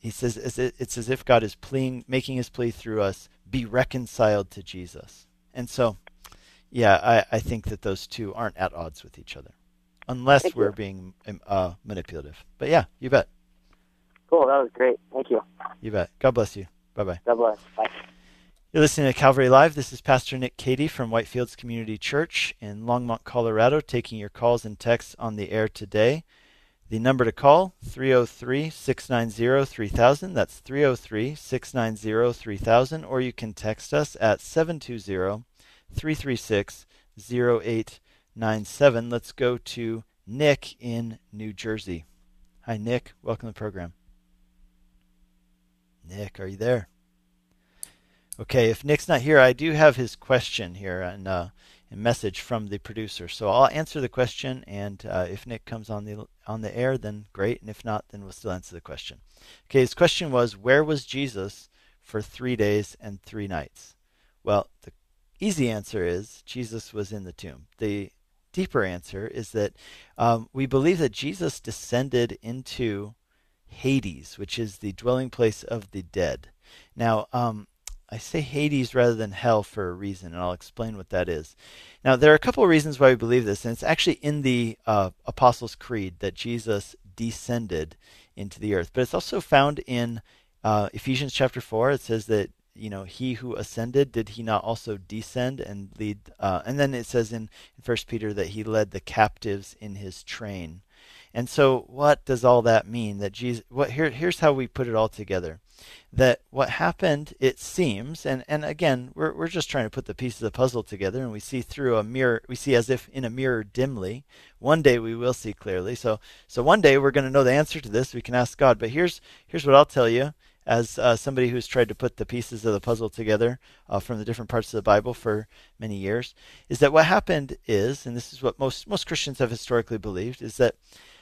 he says it's, it's as if God is pleading, making his plea through us, be reconciled to Jesus. And so, yeah, I, I think that those two aren't at odds with each other unless Thank we're you. being um, uh, manipulative. But yeah, you bet. cool, that was great. Thank you. You bet. God bless you. Bye bye. God bless. Bye. You're listening to Calvary Live. This is Pastor Nick Cady from Whitefields Community Church in Longmont, Colorado, taking your calls and texts on the air today. The number to call 303 690 3000. That's 303 690 3000. Or you can text us at 720 336 0897. Let's go to Nick in New Jersey. Hi, Nick. Welcome to the program. Nick, are you there? Okay, if Nick's not here, I do have his question here and uh, message from the producer. So I'll answer the question, and uh, if Nick comes on the on the air, then great, and if not, then we'll still answer the question. Okay, his question was, where was Jesus for three days and three nights? Well, the easy answer is Jesus was in the tomb. The deeper answer is that um, we believe that Jesus descended into Hades, which is the dwelling place of the dead. Now, um, I say Hades rather than hell for a reason, and I'll explain what that is. Now, there are a couple of reasons why we believe this, and it's actually in the uh, Apostles' Creed that Jesus descended into the earth. But it's also found in uh, Ephesians chapter 4. It says that, you know, he who ascended, did he not also descend and lead? Uh, and then it says in, in 1 Peter that he led the captives in his train. And so, what does all that mean? That Jesus, what here, here's how we put it all together. That what happened, it seems, and, and again, we're, we're just trying to put the pieces of the puzzle together, and we see through a mirror, we see as if in a mirror dimly. One day we will see clearly. So, so one day we're going to know the answer to this. We can ask God. But here's here's what I'll tell you as uh, somebody who's tried to put the pieces of the puzzle together uh, from the different parts of the Bible for many years, is that what happened is, and this is what most most Christians have historically believed, is that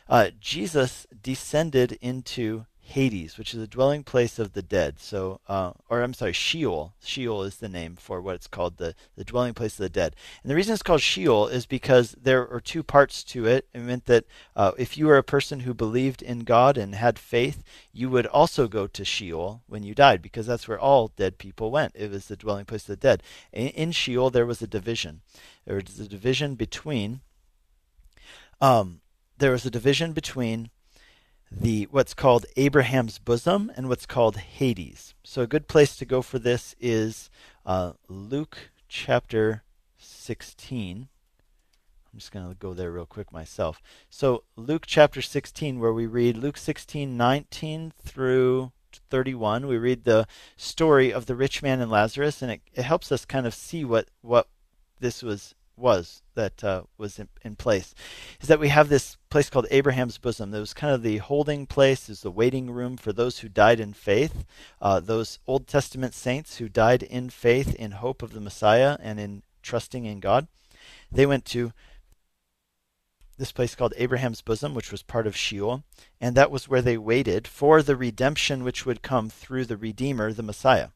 uh, Jesus descended into Hades, which is a dwelling place of the dead. So, uh, or I'm sorry, Sheol. Sheol is the name for what it's called, the, the dwelling place of the dead. And the reason it's called Sheol is because there are two parts to it. It meant that uh, if you were a person who believed in God and had faith, you would also go to Sheol when you died, because that's where all dead people went. It was the dwelling place of the dead. In, in Sheol, there was a division. There was a division between. Um, there was a division between the what's called Abraham's bosom and what's called Hades. So a good place to go for this is uh, Luke chapter 16. I'm just going to go there real quick myself. So Luke chapter 16, where we read Luke 16, 19 through 31, we read the story of the rich man and Lazarus, and it, it helps us kind of see what what this was was that uh, was in, in, place is that we have this place called Abraham's bosom. That was kind of the holding place, is the waiting room for those who died in faith, uh, those Old Testament saints who died in faith, in hope of the Messiah, and in trusting in God. They went to this place called Abraham's bosom, which was part of Sheol, and that was where they waited for the redemption which would come through the Redeemer, the Messiah.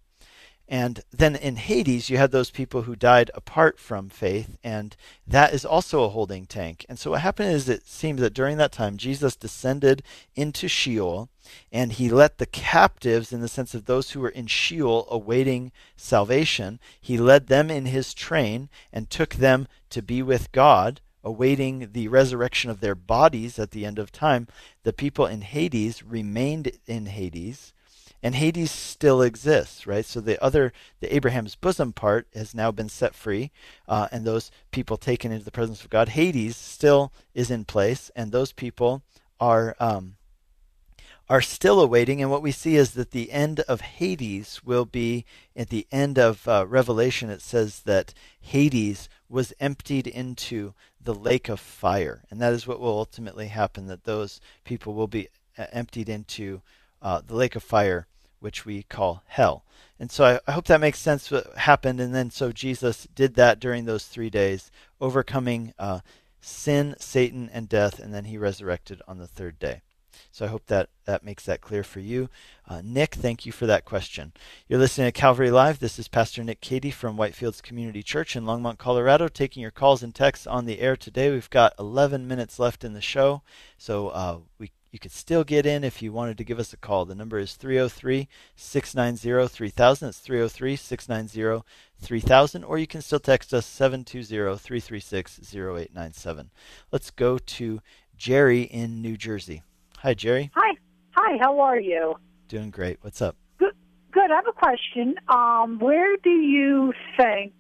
And then in Hades, you had those people who died apart from faith, and that is also a holding tank. And so what happened is it seems that during that time, Jesus descended into Sheol, and he let the captives, in the sense of those who were in Sheol awaiting salvation, he led them in his train and took them to be with God awaiting the resurrection of their bodies at the end of time, the people in Hades remained in Hades and Hades still exists, right? So the other, the Abraham's bosom part has now been set free, uh, and those people taken into the presence of God. Hades still is in place, and those people are um, are still awaiting. And what we see is that the end of Hades will be at the end of uh, Revelation. It says that Hades was emptied into the lake of fire, and that is what will ultimately happen. That those people will be uh, emptied into uh, the lake of fire which we call hell. And so I, I, hope that makes sense what happened. And then so Jesus did that during those three days, overcoming uh, sin, Satan, and death, and then he resurrected on the third day. So I hope that that makes that clear for you. Uh, Nick, thank you for that question. You're listening to Calvary Live. This is Pastor Nick Cady from Whitefields Community Church in Longmont, Colorado, taking your calls and texts on the air today. We've got 11 minutes left in the show, so uh, we you could still get in if you wanted to give us a call. The number is 303 690 3000. It's 303 690 3000. Or you can still text us 720 336 0897. Let's go to Jerry in New Jersey. Hi, Jerry. Hi. Hi, how are you? Doing great. What's up? Good. Good. I have a question. Um, where do you think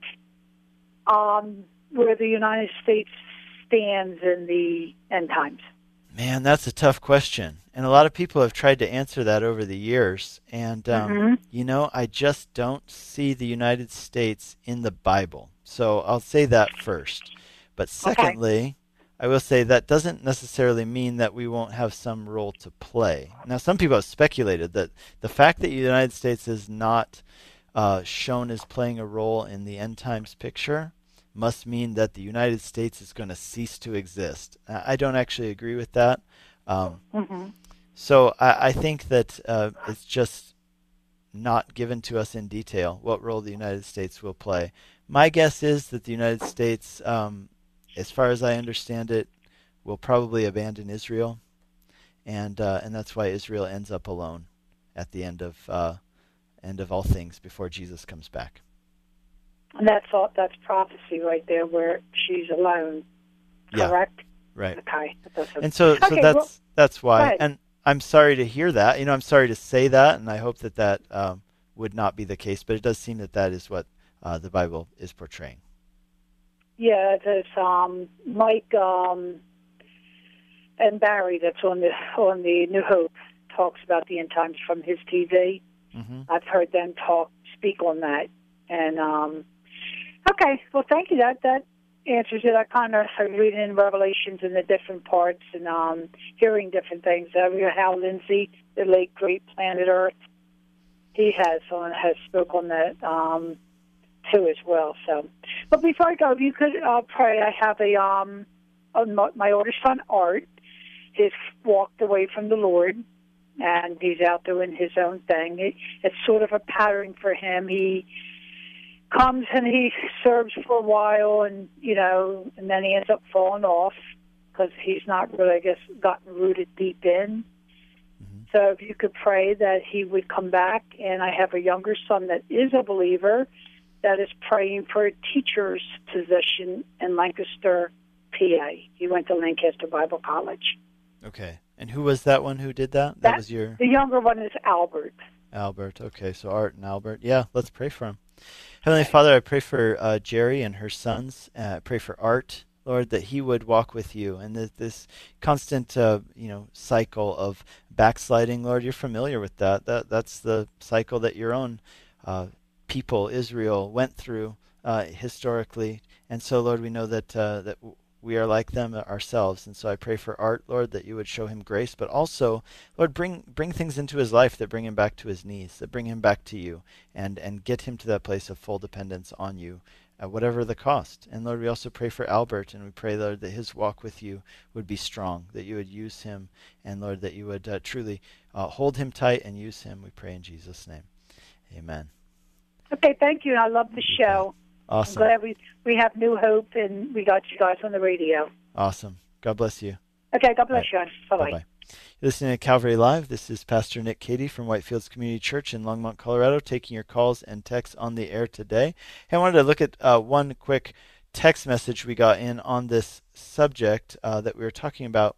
um, where the United States stands in the end times? Man, that's a tough question. And a lot of people have tried to answer that over the years. And, um, mm-hmm. you know, I just don't see the United States in the Bible. So I'll say that first. But secondly, okay. I will say that doesn't necessarily mean that we won't have some role to play. Now, some people have speculated that the fact that the United States is not uh, shown as playing a role in the end times picture must mean that the United States is going to cease to exist. I don't actually agree with that. Um, mm-hmm. So I, I, think that uh, it's just not given to us in detail what role the United States will play. My guess is that the United States, um, as far as I understand it, will probably abandon Israel, and uh, and that's why Israel ends up alone at the end of uh, end of all things before Jesus comes back. And that's all, that's prophecy right there, where she's alone. Correct. Yeah, right. Okay. And so, so that's well, that's why. And I'm sorry to hear that. You know, I'm sorry to say that, and I hope that that um, would not be the case. But it does seem that that is what uh, the Bible is portraying. Yeah, there's um, Mike um, and Barry that's on the on the New Hope talks about the end times from his TV. Mm-hmm. I've heard them talk speak on that, and um, Okay, well, thank you. That that answers it. I kind of started reading in Revelations in the different parts and um, hearing different things. I Uh, how Lindsay, the late great planet Earth, he has on has spoke on that um, too as well. So, but before I go, if you could uh, pray. I have a um, my, oldest son Art. He's walked away from the Lord, and he's out doing his own thing. It, it's sort of a pattern for him. He comes and he serves for a while, and you know, and then he ends up falling off because he's not really, I guess, gotten rooted deep in. Mm-hmm. So if you could pray that he would come back, and I have a younger son that is a believer that is praying for a teacher's position in Lancaster, PA. He went to Lancaster Bible College. Okay. And who was that one who did that? That, that was your. The younger one is Albert. Albert. Okay, so Art and Albert. Yeah, let's pray for him. Heavenly Father, I pray for uh, Jerry and her sons. Uh, I pray for Art, Lord, that he would walk with you, and that this constant, uh, you know, cycle of backsliding, Lord, you're familiar with that. That that's the cycle that your own uh, people, Israel, went through uh, historically, and so, Lord, we know that uh, that we are like them ourselves. And so I pray for Art, Lord, that you would show him grace, but also, Lord, bring bring things into his life that bring him back to his knees, that bring him back to you, and and get him to that place of full dependence on you, uh, whatever the cost. And Lord, we also pray for Albert, and we pray, Lord, that his walk with you would be strong, that you would use him, and Lord, that you would uh, truly uh, hold him tight and use him. We pray in Jesus' name, Amen. Okay, thank you. I love the show. Awesome. I'm glad we we have New Hope and we got you guys on the radio. Awesome. God bless you. Okay, God bless right. you. Bye bye. listening to Calvary Live. This is Pastor Nick Cady from Whitefields Community Church in Longmont, Colorado, taking your calls and texts on the air today. I wanted to look at uh, one quick text message we got in on this subject uh, that we were talking about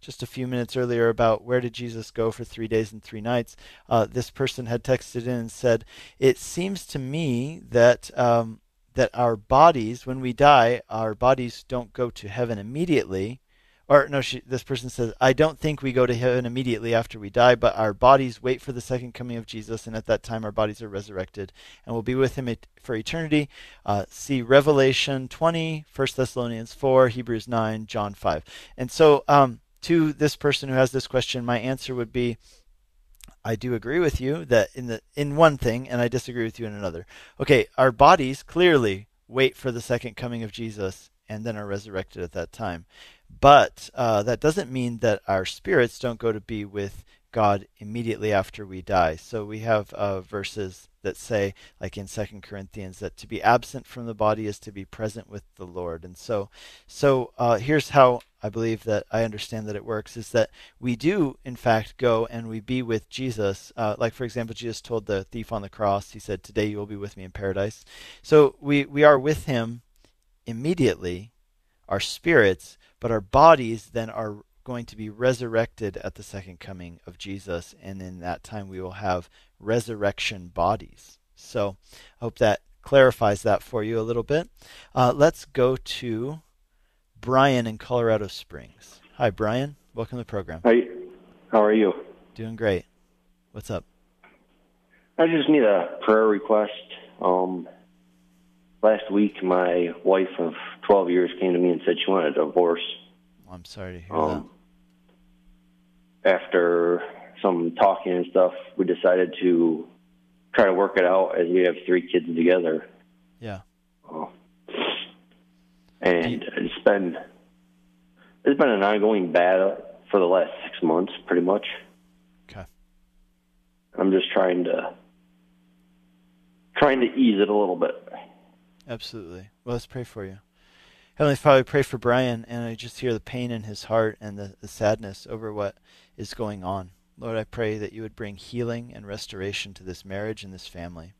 just a few minutes earlier about where did Jesus go for three days and three nights. Uh, this person had texted in and said, It seems to me that um, that our bodies, when we die, our bodies don't go to heaven immediately. Or no, she, this person says, I don't think we go to heaven immediately after we die, but our bodies wait for the second coming of Jesus, and at that time our bodies are resurrected and will be with him for eternity. Uh, see Revelation 20, 1 Thessalonians 4, Hebrews 9, John 5. And so, um, to this person who has this question, my answer would be I do agree with you that in the in one thing, and I disagree with you in another. Okay, our bodies clearly wait for the second coming of Jesus and then are resurrected at that time. But uh, that doesn't mean that our spirits don't go to be with God immediately after we die. So we have uh, verses that say, like in Second Corinthians, that to be absent from the body is to be present with the Lord. And so, so uh, here's how I believe that I understand that it works: is that we do, in fact, go and we be with Jesus. Uh, like for example, Jesus told the thief on the cross, He said, "Today you will be with me in paradise." So we we are with Him immediately, our spirits, but our bodies then are going to be resurrected at the second coming of Jesus, and in that time we will have resurrection bodies. So I hope that clarifies that for you a little bit. Uh, let's go to Brian in Colorado Springs. Hi, Brian. Welcome to the program. Hi. How are you? Doing great. What's up? I just need a prayer request. Um, last week, my wife of 12 years came to me and said she wanted a divorce. I'm sorry to hear um, that. After some talking and stuff, we decided to try to work it out as we have three kids together. Yeah. Uh, and it's been it's been an ongoing battle for the last six months, pretty much. Okay. I'm just trying to trying to ease it a little bit. Absolutely. Well, let's pray for you. Heavenly Father, pray for Brian, and I just hear the pain in his heart and the, the sadness over what is going on. Lord, I pray that you would bring healing and restoration to this marriage and this family.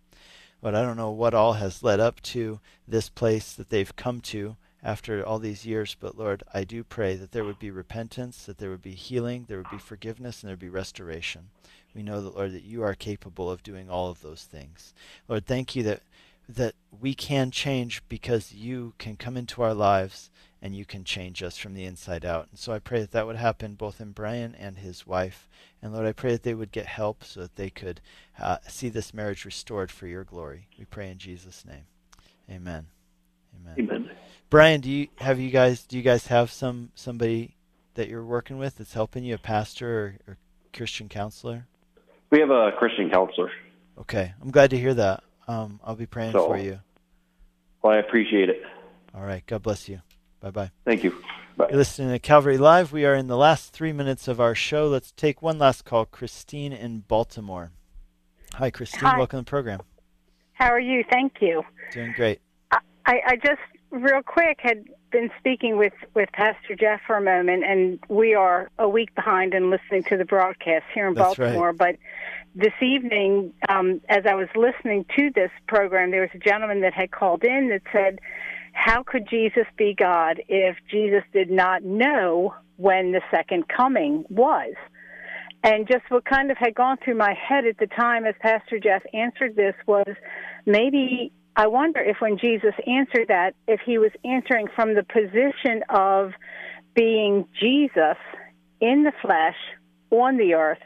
But I don't know what all has led up to this place that they've come to after all these years, but Lord, I do pray that there would be repentance, that there would be healing, there would be forgiveness, and there would be restoration. We know that, Lord, that you are capable of doing all of those things. Lord, thank you that that we can change because you can come into our lives and you can change us from the inside out. And so I pray that that would happen both in Brian and his wife. And Lord, I pray that they would get help so that they could uh, see this marriage restored for your glory. We pray in Jesus' name. Amen. Amen. Amen. Brian, do you have you guys do you guys have some somebody that you're working with that's helping you, a pastor or, or Christian counselor? We have a Christian counselor. Okay, I'm glad to hear that. Um, I'll be praying So- for you. Well, I appreciate it. All right. God bless you. Bye bye. Thank you. Bye. You're listening to Calvary Live. We are in the last three minutes of our show. Let's take one last call. Christine in Baltimore. Hi, Christine. Hi. Welcome to the program. How are you? Thank you. Doing great. I, I just real quick had been speaking with with Pastor Jeff for a moment, and we are a week behind in listening to the broadcast here in That's right. Baltimore. But this evening, um, as I was listening to this program, there was a gentleman that had called in that said, "How could Jesus be God if Jesus did not know when the second coming was?" And just what kind of had gone through my head at the time as Pastor Jeff answered this was maybe I wonder if when Jesus answered that, if he was answering from the position of being Jesus in the flesh on the earth,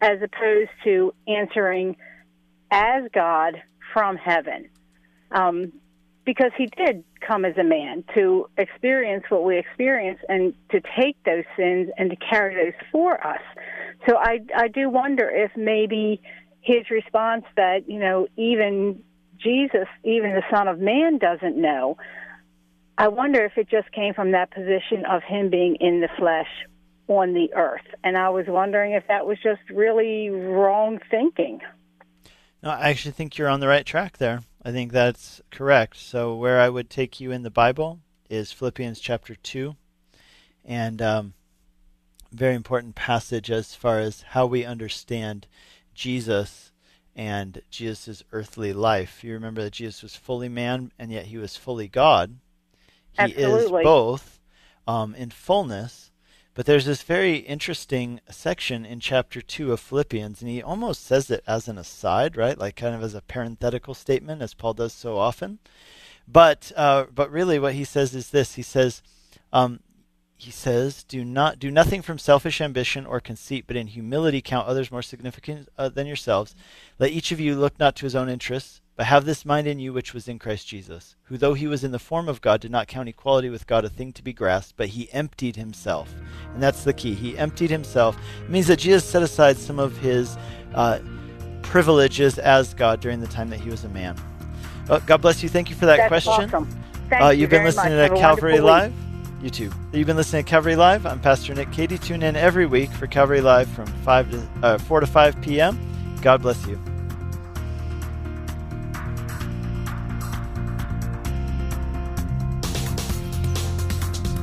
as opposed to answering as God from heaven. Um, because he did come as a man to experience what we experience and to take those sins and to carry those for us. So I, I do wonder if maybe his response that, you know, even Jesus, even the Son of Man, doesn't know. I wonder if it just came from that position of him being in the flesh on the earth. And I was wondering if that was just really wrong thinking. No, I actually think you're on the right track there. I think that's correct. So, where I would take you in the Bible is Philippians chapter 2. And um, very important passage as far as how we understand Jesus and Jesus' earthly life. You remember that Jesus was fully man and yet he was fully God. He Absolutely. is both um, in fullness. But there's this very interesting section in chapter 2 of Philippians, and he almost says it as an aside, right? Like kind of as a parenthetical statement, as Paul does so often. But uh, but really, what he says is this: he says, um, he says, do not do nothing from selfish ambition or conceit, but in humility count others more significant uh, than yourselves. Let each of you look not to his own interests, but have this mind in you which was in Christ Jesus, who though he was in the form of God, did not count equality with God a thing to be grasped, but he emptied himself, and that's the key. He emptied himself. It means that Jesus set aside some of his uh, privileges as God during the time that he was a man. Uh, God bless you. Thank you for that That's question. awesome. Thank uh, you you've been very listening much. To Calvary Live. week. You too. You've been listening to Calvary Live. I'm Pastor Nick Cady. Tune in every week for Calvary Live from five to uh, four to five p.m. God bless you.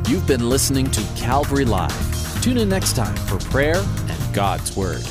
You've been listening to Calvary Live. Tune in next time for prayer and God's Word.